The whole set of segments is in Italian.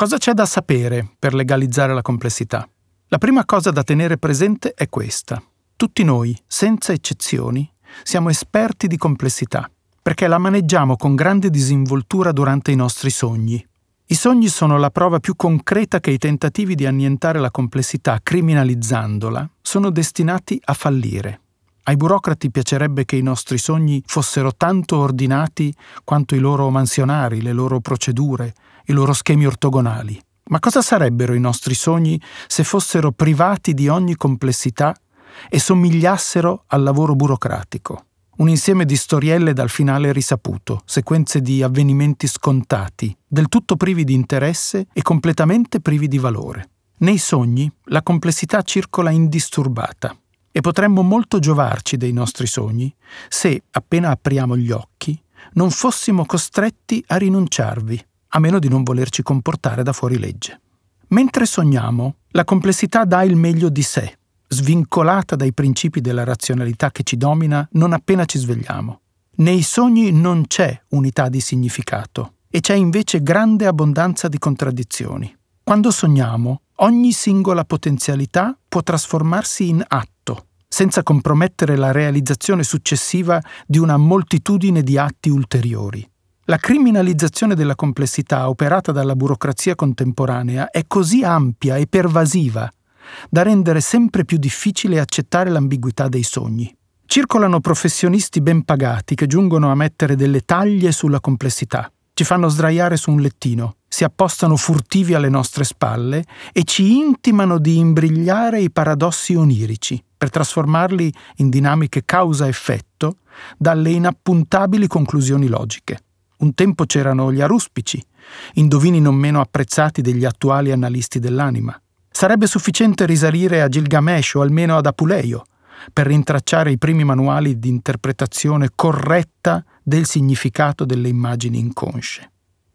Cosa c'è da sapere per legalizzare la complessità? La prima cosa da tenere presente è questa. Tutti noi, senza eccezioni, siamo esperti di complessità, perché la maneggiamo con grande disinvoltura durante i nostri sogni. I sogni sono la prova più concreta che i tentativi di annientare la complessità criminalizzandola sono destinati a fallire. Ai burocrati piacerebbe che i nostri sogni fossero tanto ordinati quanto i loro mansionari, le loro procedure, i loro schemi ortogonali. Ma cosa sarebbero i nostri sogni se fossero privati di ogni complessità e somigliassero al lavoro burocratico? Un insieme di storielle dal finale risaputo, sequenze di avvenimenti scontati, del tutto privi di interesse e completamente privi di valore. Nei sogni la complessità circola indisturbata e potremmo molto giovarci dei nostri sogni se, appena apriamo gli occhi, non fossimo costretti a rinunciarvi a meno di non volerci comportare da fuori legge. Mentre sogniamo, la complessità dà il meglio di sé, svincolata dai principi della razionalità che ci domina non appena ci svegliamo. Nei sogni non c'è unità di significato e c'è invece grande abbondanza di contraddizioni. Quando sogniamo, ogni singola potenzialità può trasformarsi in atto, senza compromettere la realizzazione successiva di una moltitudine di atti ulteriori. La criminalizzazione della complessità operata dalla burocrazia contemporanea è così ampia e pervasiva da rendere sempre più difficile accettare l'ambiguità dei sogni. Circolano professionisti ben pagati che giungono a mettere delle taglie sulla complessità, ci fanno sdraiare su un lettino, si appostano furtivi alle nostre spalle e ci intimano di imbrigliare i paradossi onirici per trasformarli in dinamiche causa-effetto dalle inappuntabili conclusioni logiche. Un tempo c'erano gli aruspici, indovini non meno apprezzati degli attuali analisti dell'anima. Sarebbe sufficiente risalire a Gilgamesh o almeno ad Apuleio per rintracciare i primi manuali di interpretazione corretta del significato delle immagini inconsce.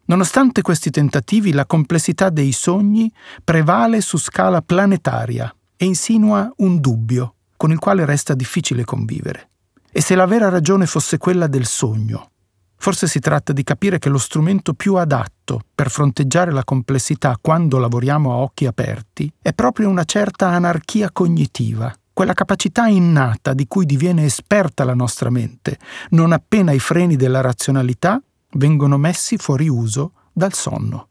Nonostante questi tentativi, la complessità dei sogni prevale su scala planetaria e insinua un dubbio con il quale resta difficile convivere. E se la vera ragione fosse quella del sogno, Forse si tratta di capire che lo strumento più adatto per fronteggiare la complessità quando lavoriamo a occhi aperti è proprio una certa anarchia cognitiva, quella capacità innata di cui diviene esperta la nostra mente, non appena i freni della razionalità vengono messi fuori uso dal sonno.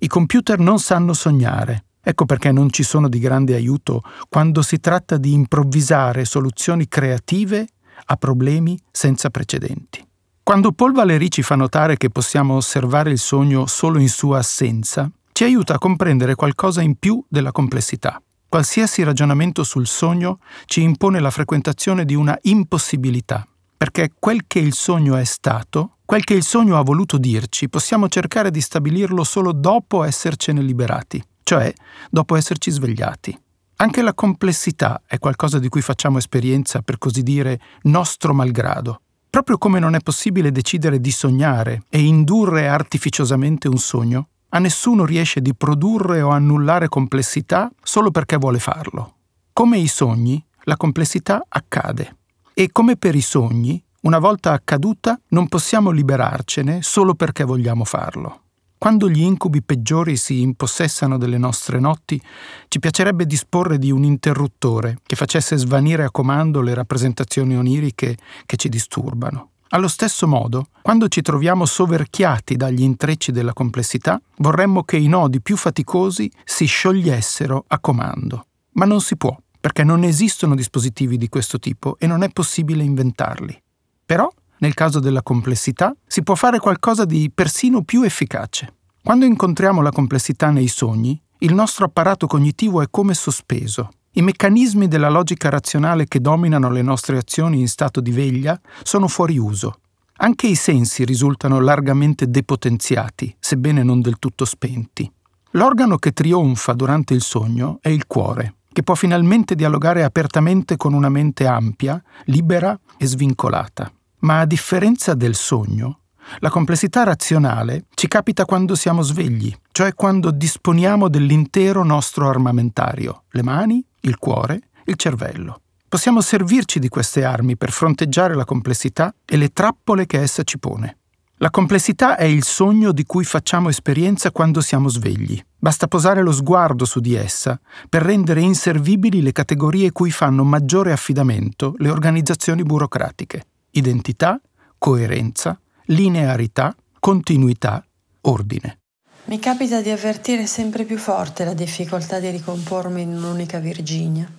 I computer non sanno sognare, ecco perché non ci sono di grande aiuto quando si tratta di improvvisare soluzioni creative a problemi senza precedenti. Quando Paul Valéry ci fa notare che possiamo osservare il sogno solo in sua assenza, ci aiuta a comprendere qualcosa in più della complessità. Qualsiasi ragionamento sul sogno ci impone la frequentazione di una impossibilità, perché quel che il sogno è stato, quel che il sogno ha voluto dirci, possiamo cercare di stabilirlo solo dopo essercene liberati, cioè dopo esserci svegliati. Anche la complessità è qualcosa di cui facciamo esperienza, per così dire, nostro malgrado. Proprio come non è possibile decidere di sognare e indurre artificiosamente un sogno, a nessuno riesce di produrre o annullare complessità solo perché vuole farlo. Come i sogni, la complessità accade. E come per i sogni, una volta accaduta, non possiamo liberarcene solo perché vogliamo farlo. Quando gli incubi peggiori si impossessano delle nostre notti, ci piacerebbe disporre di un interruttore che facesse svanire a comando le rappresentazioni oniriche che ci disturbano. Allo stesso modo, quando ci troviamo soverchiati dagli intrecci della complessità, vorremmo che i nodi più faticosi si sciogliessero a comando. Ma non si può, perché non esistono dispositivi di questo tipo e non è possibile inventarli. Però nel caso della complessità, si può fare qualcosa di persino più efficace. Quando incontriamo la complessità nei sogni, il nostro apparato cognitivo è come sospeso. I meccanismi della logica razionale che dominano le nostre azioni in stato di veglia sono fuori uso. Anche i sensi risultano largamente depotenziati, sebbene non del tutto spenti. L'organo che trionfa durante il sogno è il cuore, che può finalmente dialogare apertamente con una mente ampia, libera e svincolata. Ma a differenza del sogno, la complessità razionale ci capita quando siamo svegli, cioè quando disponiamo dell'intero nostro armamentario, le mani, il cuore, il cervello. Possiamo servirci di queste armi per fronteggiare la complessità e le trappole che essa ci pone. La complessità è il sogno di cui facciamo esperienza quando siamo svegli. Basta posare lo sguardo su di essa per rendere inservibili le categorie cui fanno maggiore affidamento le organizzazioni burocratiche. Identità, coerenza, linearità, continuità, ordine. Mi capita di avvertire sempre più forte la difficoltà di ricompormi in un'unica Virginia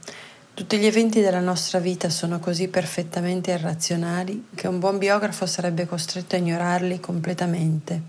tutti gli eventi della nostra vita sono così perfettamente irrazionali che un buon biografo sarebbe costretto a ignorarli completamente.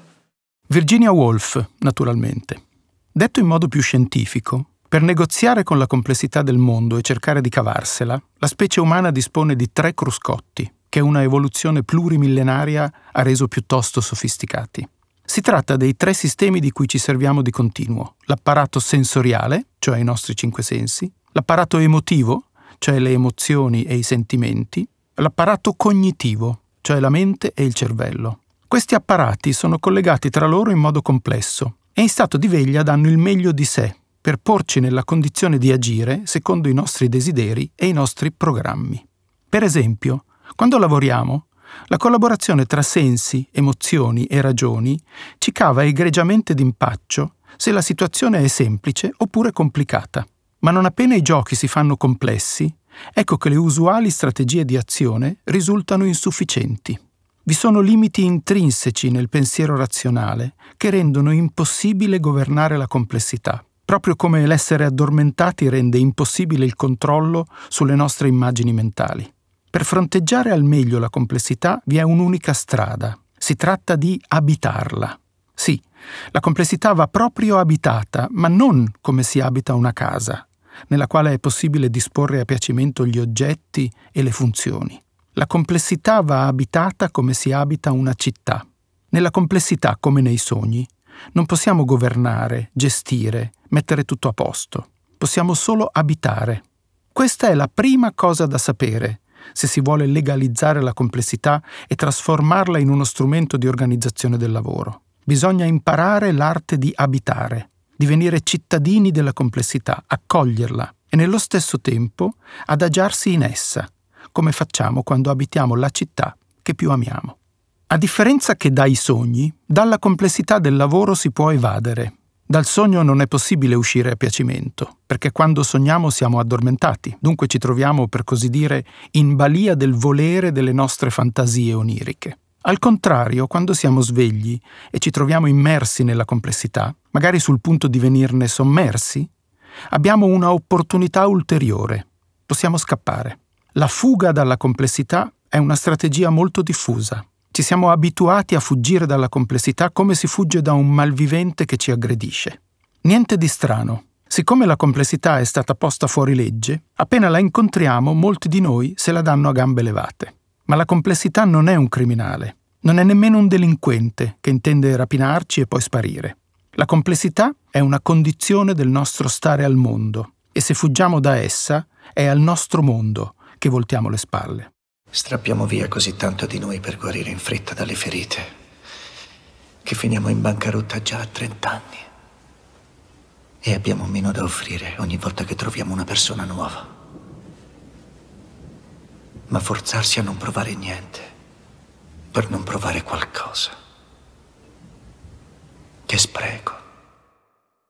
Virginia Woolf, naturalmente. Detto in modo più scientifico, per negoziare con la complessità del mondo e cercare di cavarsela, la specie umana dispone di tre cruscotti, che una evoluzione plurimillenaria ha reso piuttosto sofisticati. Si tratta dei tre sistemi di cui ci serviamo di continuo, l'apparato sensoriale, cioè i nostri cinque sensi, l'apparato emotivo, cioè le emozioni e i sentimenti, l'apparato cognitivo, cioè la mente e il cervello. Questi apparati sono collegati tra loro in modo complesso e in stato di veglia danno il meglio di sé per porci nella condizione di agire secondo i nostri desideri e i nostri programmi. Per esempio, quando lavoriamo, la collaborazione tra sensi, emozioni e ragioni ci cava egregiamente d'impaccio se la situazione è semplice oppure complicata. Ma non appena i giochi si fanno complessi, ecco che le usuali strategie di azione risultano insufficienti. Vi sono limiti intrinseci nel pensiero razionale che rendono impossibile governare la complessità, proprio come l'essere addormentati rende impossibile il controllo sulle nostre immagini mentali. Per fronteggiare al meglio la complessità vi è un'unica strada. Si tratta di abitarla. Sì, la complessità va proprio abitata, ma non come si abita una casa, nella quale è possibile disporre a piacimento gli oggetti e le funzioni. La complessità va abitata come si abita una città. Nella complessità, come nei sogni, non possiamo governare, gestire, mettere tutto a posto. Possiamo solo abitare. Questa è la prima cosa da sapere se si vuole legalizzare la complessità e trasformarla in uno strumento di organizzazione del lavoro. Bisogna imparare l'arte di abitare, divenire cittadini della complessità, accoglierla e nello stesso tempo adagiarsi in essa, come facciamo quando abitiamo la città che più amiamo. A differenza che dai sogni, dalla complessità del lavoro si può evadere. Dal sogno non è possibile uscire a piacimento, perché quando sogniamo siamo addormentati, dunque ci troviamo, per così dire, in balia del volere delle nostre fantasie oniriche. Al contrario, quando siamo svegli e ci troviamo immersi nella complessità, magari sul punto di venirne sommersi, abbiamo una opportunità ulteriore. Possiamo scappare. La fuga dalla complessità è una strategia molto diffusa. Ci siamo abituati a fuggire dalla complessità come si fugge da un malvivente che ci aggredisce. Niente di strano. Siccome la complessità è stata posta fuori legge, appena la incontriamo molti di noi se la danno a gambe levate. Ma la complessità non è un criminale, non è nemmeno un delinquente che intende rapinarci e poi sparire. La complessità è una condizione del nostro stare al mondo e se fuggiamo da essa è al nostro mondo che voltiamo le spalle. Strappiamo via così tanto di noi per guarire in fretta dalle ferite che finiamo in bancarotta già a 30 anni. E abbiamo meno da offrire ogni volta che troviamo una persona nuova ma forzarsi a non provare niente per non provare qualcosa. Che spreco.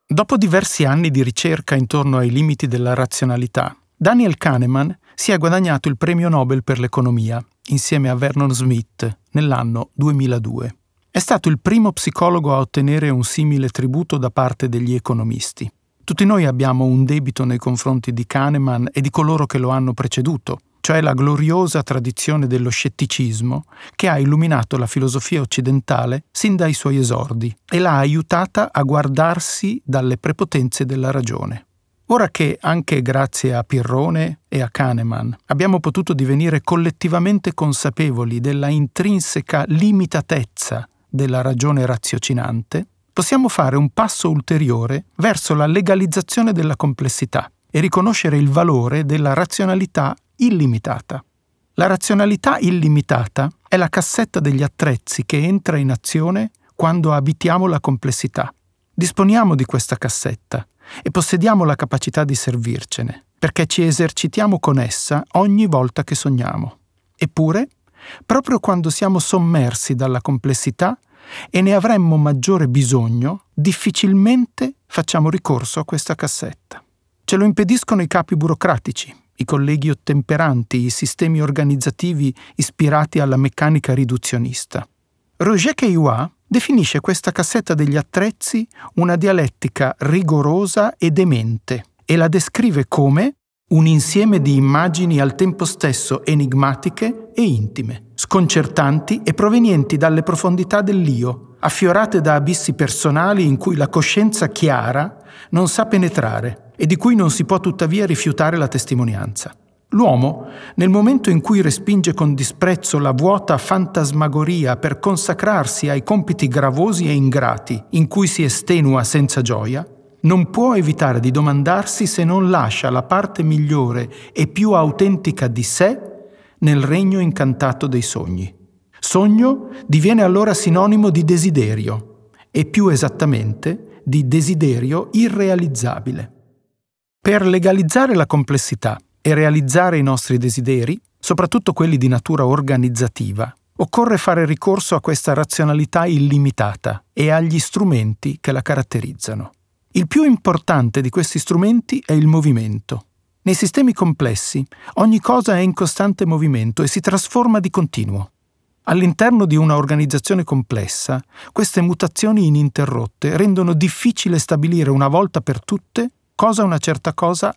Dopo diversi anni di ricerca intorno ai limiti della razionalità, Daniel Kahneman si è guadagnato il premio Nobel per l'economia insieme a Vernon Smith nell'anno 2002. È stato il primo psicologo a ottenere un simile tributo da parte degli economisti. Tutti noi abbiamo un debito nei confronti di Kahneman e di coloro che lo hanno preceduto, cioè la gloriosa tradizione dello scetticismo che ha illuminato la filosofia occidentale sin dai suoi esordi e l'ha aiutata a guardarsi dalle prepotenze della ragione. Ora che, anche grazie a Pirrone e a Kahneman, abbiamo potuto divenire collettivamente consapevoli della intrinseca limitatezza della ragione raziocinante, possiamo fare un passo ulteriore verso la legalizzazione della complessità e riconoscere il valore della razionalità illimitata. La razionalità illimitata è la cassetta degli attrezzi che entra in azione quando abitiamo la complessità. Disponiamo di questa cassetta e possediamo la capacità di servircene, perché ci esercitiamo con essa ogni volta che sogniamo. Eppure, proprio quando siamo sommersi dalla complessità e ne avremmo maggiore bisogno, difficilmente facciamo ricorso a questa cassetta. Ce lo impediscono i capi burocratici, i colleghi ottemperanti, i sistemi organizzativi ispirati alla meccanica riduzionista. Roger Caillois definisce questa cassetta degli attrezzi una dialettica rigorosa e demente e la descrive come un insieme di immagini al tempo stesso enigmatiche e intime, sconcertanti e provenienti dalle profondità dell'io, affiorate da abissi personali in cui la coscienza chiara non sa penetrare e di cui non si può tuttavia rifiutare la testimonianza. L'uomo, nel momento in cui respinge con disprezzo la vuota fantasmagoria per consacrarsi ai compiti gravosi e ingrati in cui si estenua senza gioia, non può evitare di domandarsi se non lascia la parte migliore e più autentica di sé nel regno incantato dei sogni. Sogno diviene allora sinonimo di desiderio e più esattamente di desiderio irrealizzabile. Per legalizzare la complessità e realizzare i nostri desideri, soprattutto quelli di natura organizzativa, occorre fare ricorso a questa razionalità illimitata e agli strumenti che la caratterizzano. Il più importante di questi strumenti è il movimento. Nei sistemi complessi ogni cosa è in costante movimento e si trasforma di continuo. All'interno di una organizzazione complessa, queste mutazioni ininterrotte rendono difficile stabilire una volta per tutte cosa una certa cosa.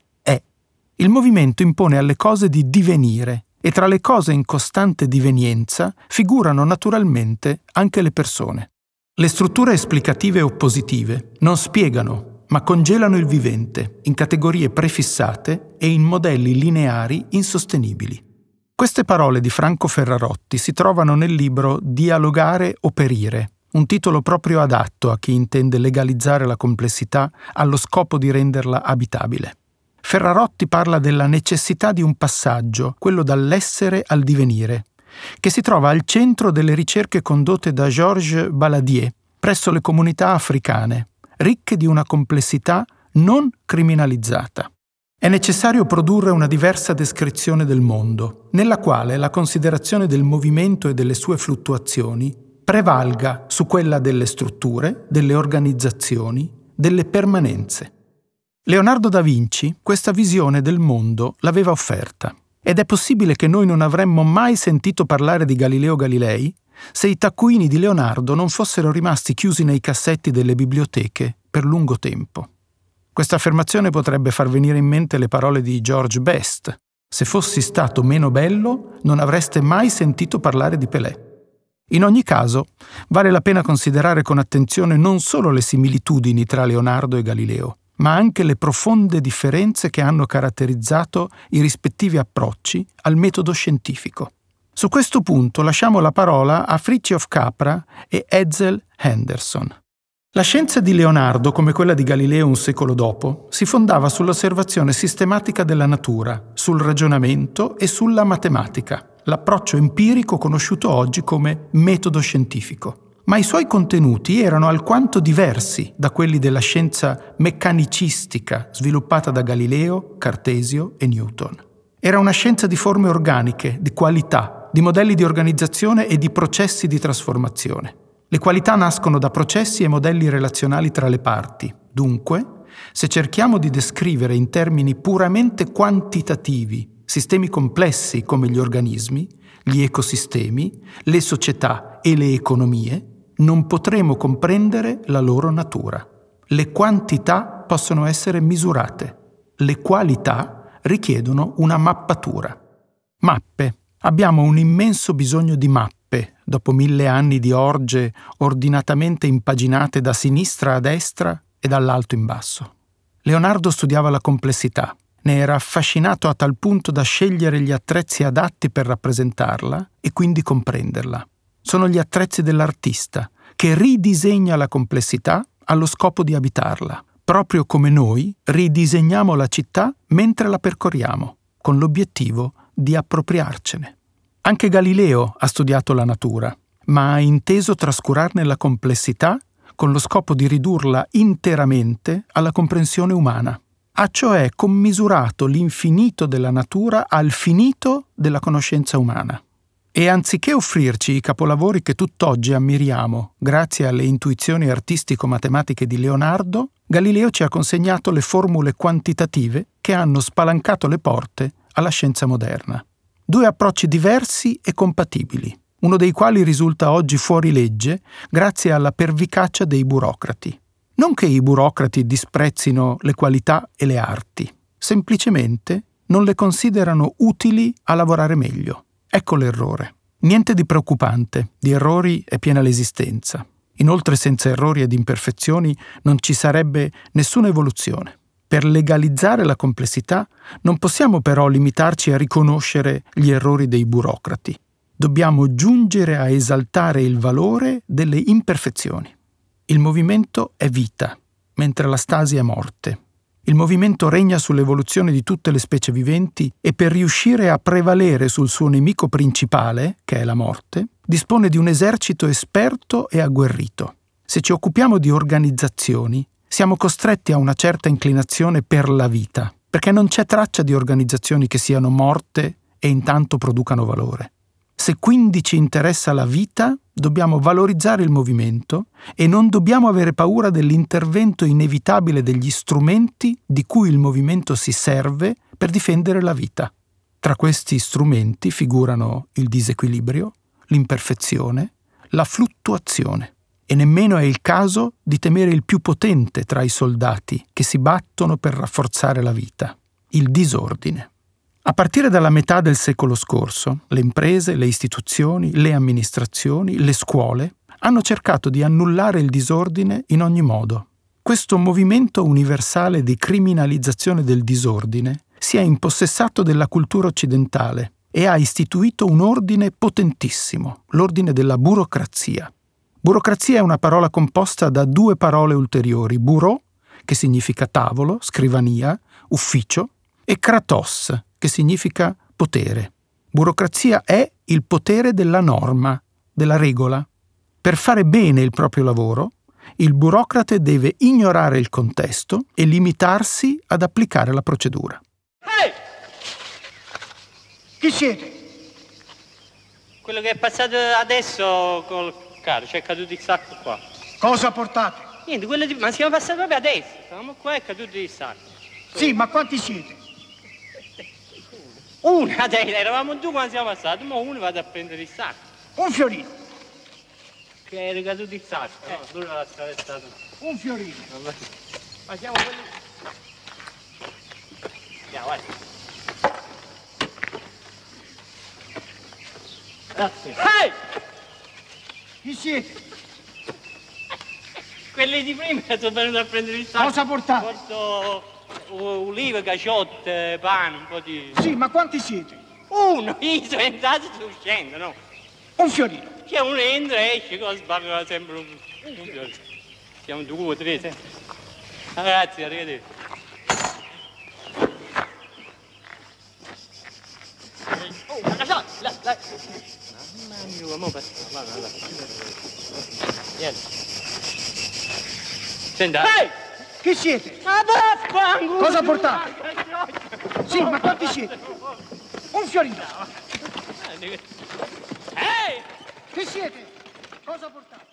Il movimento impone alle cose di divenire e tra le cose in costante divenienza figurano naturalmente anche le persone. Le strutture esplicative oppositive non spiegano, ma congelano il vivente in categorie prefissate e in modelli lineari insostenibili. Queste parole di Franco Ferrarotti si trovano nel libro Dialogare o perire, un titolo proprio adatto a chi intende legalizzare la complessità allo scopo di renderla abitabile. Ferrarotti parla della necessità di un passaggio, quello dall'essere al divenire, che si trova al centro delle ricerche condotte da Georges Baladier presso le comunità africane, ricche di una complessità non criminalizzata. È necessario produrre una diversa descrizione del mondo, nella quale la considerazione del movimento e delle sue fluttuazioni prevalga su quella delle strutture, delle organizzazioni, delle permanenze. Leonardo da Vinci questa visione del mondo l'aveva offerta ed è possibile che noi non avremmo mai sentito parlare di Galileo Galilei se i taccuini di Leonardo non fossero rimasti chiusi nei cassetti delle biblioteche per lungo tempo. Questa affermazione potrebbe far venire in mente le parole di George Best. Se fossi stato meno bello, non avreste mai sentito parlare di Pelé. In ogni caso, vale la pena considerare con attenzione non solo le similitudini tra Leonardo e Galileo, ma anche le profonde differenze che hanno caratterizzato i rispettivi approcci al metodo scientifico. Su questo punto lasciamo la parola a Fritjof Capra e Edsel Henderson. La scienza di Leonardo, come quella di Galileo un secolo dopo, si fondava sull'osservazione sistematica della natura, sul ragionamento e sulla matematica, l'approccio empirico conosciuto oggi come metodo scientifico ma i suoi contenuti erano alquanto diversi da quelli della scienza meccanicistica sviluppata da Galileo, Cartesio e Newton. Era una scienza di forme organiche, di qualità, di modelli di organizzazione e di processi di trasformazione. Le qualità nascono da processi e modelli relazionali tra le parti. Dunque, se cerchiamo di descrivere in termini puramente quantitativi sistemi complessi come gli organismi, gli ecosistemi, le società e le economie, non potremo comprendere la loro natura. Le quantità possono essere misurate, le qualità richiedono una mappatura. Mappe. Abbiamo un immenso bisogno di mappe, dopo mille anni di orge ordinatamente impaginate da sinistra a destra e dall'alto in basso. Leonardo studiava la complessità, ne era affascinato a tal punto da scegliere gli attrezzi adatti per rappresentarla e quindi comprenderla sono gli attrezzi dell'artista, che ridisegna la complessità allo scopo di abitarla, proprio come noi ridisegniamo la città mentre la percorriamo, con l'obiettivo di appropriarcene. Anche Galileo ha studiato la natura, ma ha inteso trascurarne la complessità con lo scopo di ridurla interamente alla comprensione umana. Ha cioè commisurato l'infinito della natura al finito della conoscenza umana E anziché offrirci i capolavori che tutt'oggi ammiriamo, grazie alle intuizioni artistico-matematiche di Leonardo, Galileo ci ha consegnato le formule quantitative che hanno spalancato le porte alla scienza moderna. Due approcci diversi e compatibili, uno dei quali risulta oggi fuori legge grazie alla pervicacia dei burocrati. Non che i burocrati disprezzino le qualità e le arti, semplicemente non le considerano utili a lavorare meglio. Ecco l'errore. Niente di preoccupante, di errori è piena l'esistenza. Inoltre senza errori ed imperfezioni non ci sarebbe nessuna evoluzione. Per legalizzare la complessità non possiamo però limitarci a riconoscere gli errori dei burocrati. Dobbiamo giungere a esaltare il valore delle imperfezioni. Il movimento è vita, mentre la stasi è morte. Il movimento regna sull'evoluzione di tutte le specie viventi e per riuscire a prevalere sul suo nemico principale, che è la morte, dispone di un esercito esperto e agguerrito. Se ci occupiamo di organizzazioni, siamo costretti a una certa inclinazione per la vita, perché non c'è traccia di organizzazioni che siano morte e intanto producano valore. Se quindi ci interessa la vita, dobbiamo valorizzare il movimento e non dobbiamo avere paura dell'intervento inevitabile degli strumenti di cui il movimento si serve per difendere la vita. Tra questi strumenti figurano il disequilibrio, l'imperfezione, la fluttuazione. E nemmeno è il caso di temere il più potente tra i soldati che si battono per rafforzare la vita, il disordine. A partire dalla metà del secolo scorso, le imprese, le istituzioni, le amministrazioni, le scuole hanno cercato di annullare il disordine in ogni modo. Questo movimento universale di criminalizzazione del disordine si è impossessato della cultura occidentale e ha istituito un ordine potentissimo, l'ordine della burocrazia. Burocrazia è una parola composta da due parole ulteriori, bureau, che significa tavolo, scrivania, ufficio, e kratos, che significa potere. Burocrazia è il potere della norma, della regola. Per fare bene il proprio lavoro, il burocrate deve ignorare il contesto e limitarsi ad applicare la procedura. Ehi! Chi siete? Quello che è passato adesso col carro, c'è caduto il sacco qua. Cosa portate? Niente, quello di... ma siamo passati proprio adesso. Stavamo qua e è caduto il sacco. Sì, ma quanti siete? Una, dai, eravamo due quando siamo passati, ma uno vado a prendere il sacco. Un fiorino. Che era caduto il sacco, no? Dove l'ha attraversato? Un fiorino. Vabbè. Ma siamo quelli... Andiamo, vai. Grazie. Ehi! Chi siete? Quelli di prima sono venuti a prendere il sacco. Cosa portate? Porto ulive, caciotte, pane, un po' di... Sì, ma quanti siete? Uno, io sono entrato e sto uscendo, no? Un fiorino. C'è uno entra e esce, cosa sbarca sempre un... un giorno. Siamo due, tre. Ah, Grazie, arrivederci. Oh, una cacciata, là, là. Mamma mia, mo per... Guarda, guarda. Niente. Senta. Ehi! Chi siete? Vaffanculo! Cosa portate? Sì, ma quanti siete? Un fiorino. Ehi! Chi siete? Cosa portate?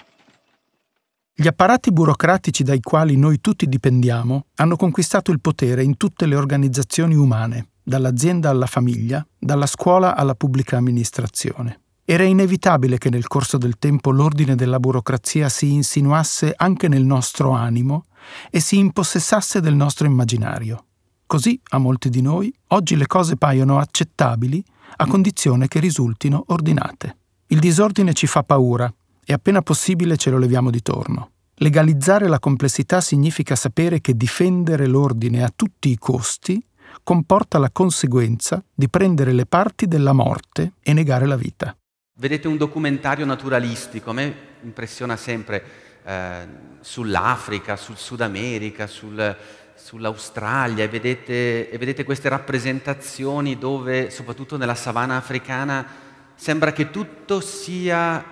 Gli apparati burocratici dai quali noi tutti dipendiamo hanno conquistato il potere in tutte le organizzazioni umane, dall'azienda alla famiglia, dalla scuola alla pubblica amministrazione. Era inevitabile che nel corso del tempo l'ordine della burocrazia si insinuasse anche nel nostro animo e si impossessasse del nostro immaginario. Così, a molti di noi, oggi le cose paiono accettabili a condizione che risultino ordinate. Il disordine ci fa paura e appena possibile ce lo leviamo di torno. Legalizzare la complessità significa sapere che difendere l'ordine a tutti i costi comporta la conseguenza di prendere le parti della morte e negare la vita. Vedete un documentario naturalistico, a me impressiona sempre eh, sull'Africa, sul Sud America, sul, sull'Australia e vedete, e vedete queste rappresentazioni dove, soprattutto nella savana africana, sembra che tutto sia,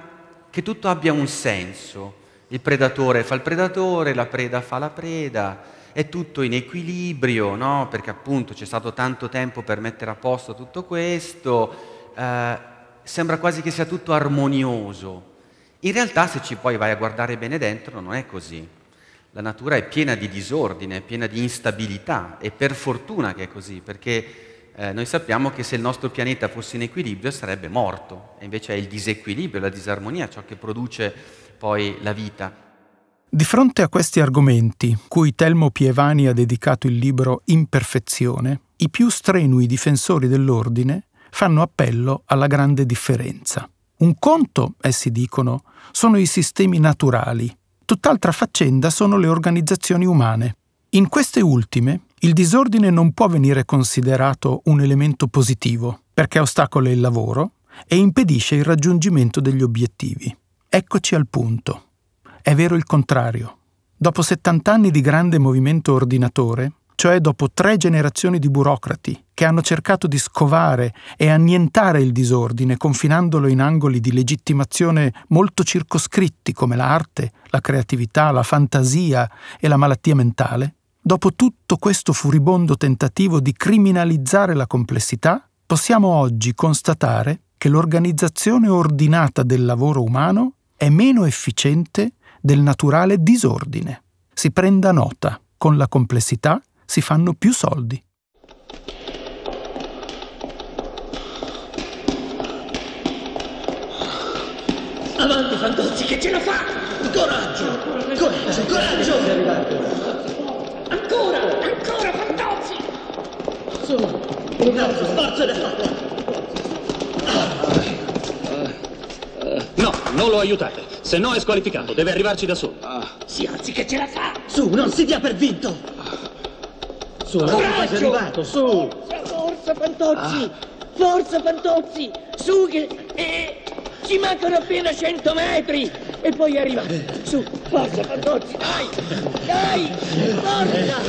che tutto abbia un senso. Il predatore fa il predatore, la preda fa la preda, è tutto in equilibrio, no? Perché appunto c'è stato tanto tempo per mettere a posto tutto questo. eh, sembra quasi che sia tutto armonioso. In realtà se ci poi vai a guardare bene dentro non è così. La natura è piena di disordine, è piena di instabilità e per fortuna che è così, perché eh, noi sappiamo che se il nostro pianeta fosse in equilibrio sarebbe morto e invece è il disequilibrio, la disarmonia ciò che produce poi la vita. Di fronte a questi argomenti, cui Telmo Pievani ha dedicato il libro Imperfezione, i più strenui difensori dell'ordine fanno appello alla grande differenza. Un conto, essi dicono, sono i sistemi naturali, tutt'altra faccenda sono le organizzazioni umane. In queste ultime, il disordine non può venire considerato un elemento positivo, perché ostacola il lavoro e impedisce il raggiungimento degli obiettivi. Eccoci al punto. È vero il contrario. Dopo 70 anni di grande movimento ordinatore, cioè dopo tre generazioni di burocrati che hanno cercato di scovare e annientare il disordine, confinandolo in angoli di legittimazione molto circoscritti come l'arte, la creatività, la fantasia e la malattia mentale, dopo tutto questo furibondo tentativo di criminalizzare la complessità, possiamo oggi constatare che l'organizzazione ordinata del lavoro umano è meno efficiente del naturale disordine. Si prenda nota, con la complessità si fanno più soldi. Avanti Fantozzi, che ce la fa! Coraggio! Coraggio! Coraggio! Ancora! Ancora Fantozzi! Su! Fantozzi, sforzo da fare! No, non lo aiutate. Se no è squalificato, deve arrivarci da solo. Si alzi che ce la fa! Su, non si dia per vinto! Su, è arrivato, su! Forza, forza Fantozzi! Forza Fantozzi! Su che... Eh, ci mancano appena 100 metri! E poi arriva! Su, forza Fantozzi, dai! Dai! Forza!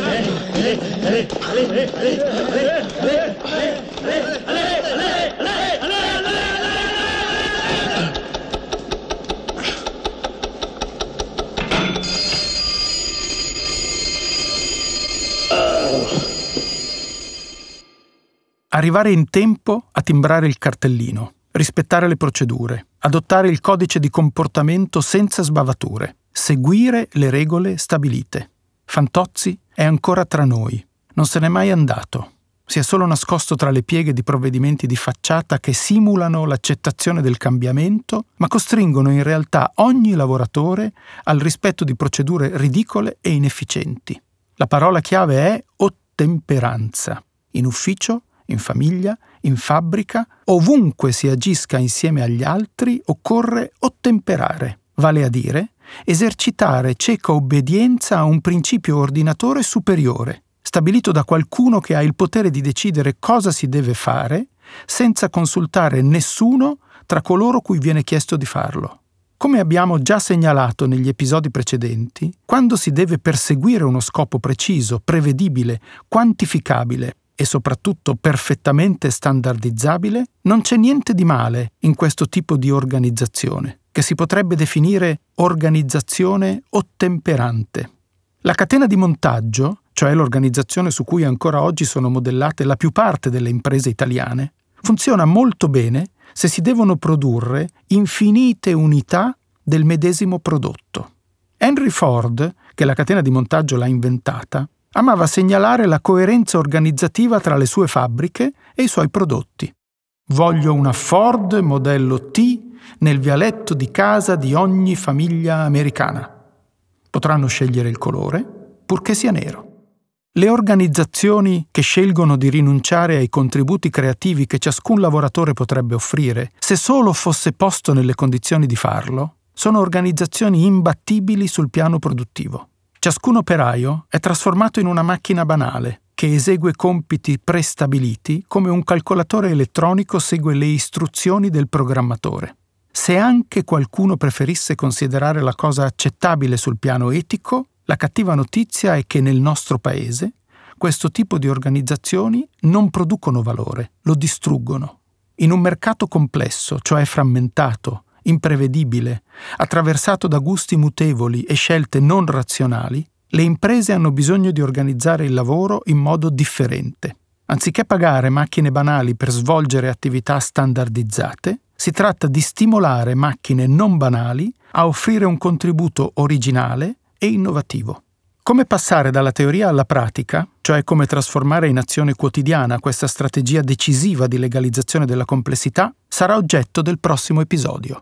Arrivare in tempo a timbrare il cartellino, rispettare le procedure, adottare il codice di comportamento senza sbavature, seguire le regole stabilite. Fantozzi è ancora tra noi, non se n'è mai andato. Si è solo nascosto tra le pieghe di provvedimenti di facciata che simulano l'accettazione del cambiamento, ma costringono in realtà ogni lavoratore al rispetto di procedure ridicole e inefficienti. La parola chiave è ottemperanza. In ufficio in famiglia, in fabbrica, ovunque si agisca insieme agli altri, occorre ottemperare, vale a dire esercitare cieca obbedienza a un principio ordinatore superiore, stabilito da qualcuno che ha il potere di decidere cosa si deve fare, senza consultare nessuno tra coloro cui viene chiesto di farlo. Come abbiamo già segnalato negli episodi precedenti, quando si deve perseguire uno scopo preciso, prevedibile, quantificabile, e soprattutto perfettamente standardizzabile, non c'è niente di male in questo tipo di organizzazione, che si potrebbe definire organizzazione ottemperante. La catena di montaggio, cioè l'organizzazione su cui ancora oggi sono modellate la più parte delle imprese italiane, funziona molto bene se si devono produrre infinite unità del medesimo prodotto. Henry Ford, che la catena di montaggio l'ha inventata, amava segnalare la coerenza organizzativa tra le sue fabbriche e i suoi prodotti. Voglio una Ford modello T nel vialetto di casa di ogni famiglia americana. Potranno scegliere il colore, purché sia nero. Le organizzazioni che scelgono di rinunciare ai contributi creativi che ciascun lavoratore potrebbe offrire, se solo fosse posto nelle condizioni di farlo, sono organizzazioni imbattibili sul piano produttivo. Ciascun operaio è trasformato in una macchina banale che esegue compiti prestabiliti come un calcolatore elettronico segue le istruzioni del programmatore. Se anche qualcuno preferisse considerare la cosa accettabile sul piano etico, la cattiva notizia è che nel nostro paese questo tipo di organizzazioni non producono valore, lo distruggono. In un mercato complesso, cioè frammentato, imprevedibile, attraversato da gusti mutevoli e scelte non razionali, le imprese hanno bisogno di organizzare il lavoro in modo differente. Anziché pagare macchine banali per svolgere attività standardizzate, Si tratta di stimolare macchine non banali a offrire un contributo originale e innovativo. Come passare dalla teoria alla pratica, cioè come trasformare in azione quotidiana questa strategia decisiva di legalizzazione della complessità, sarà oggetto del prossimo episodio.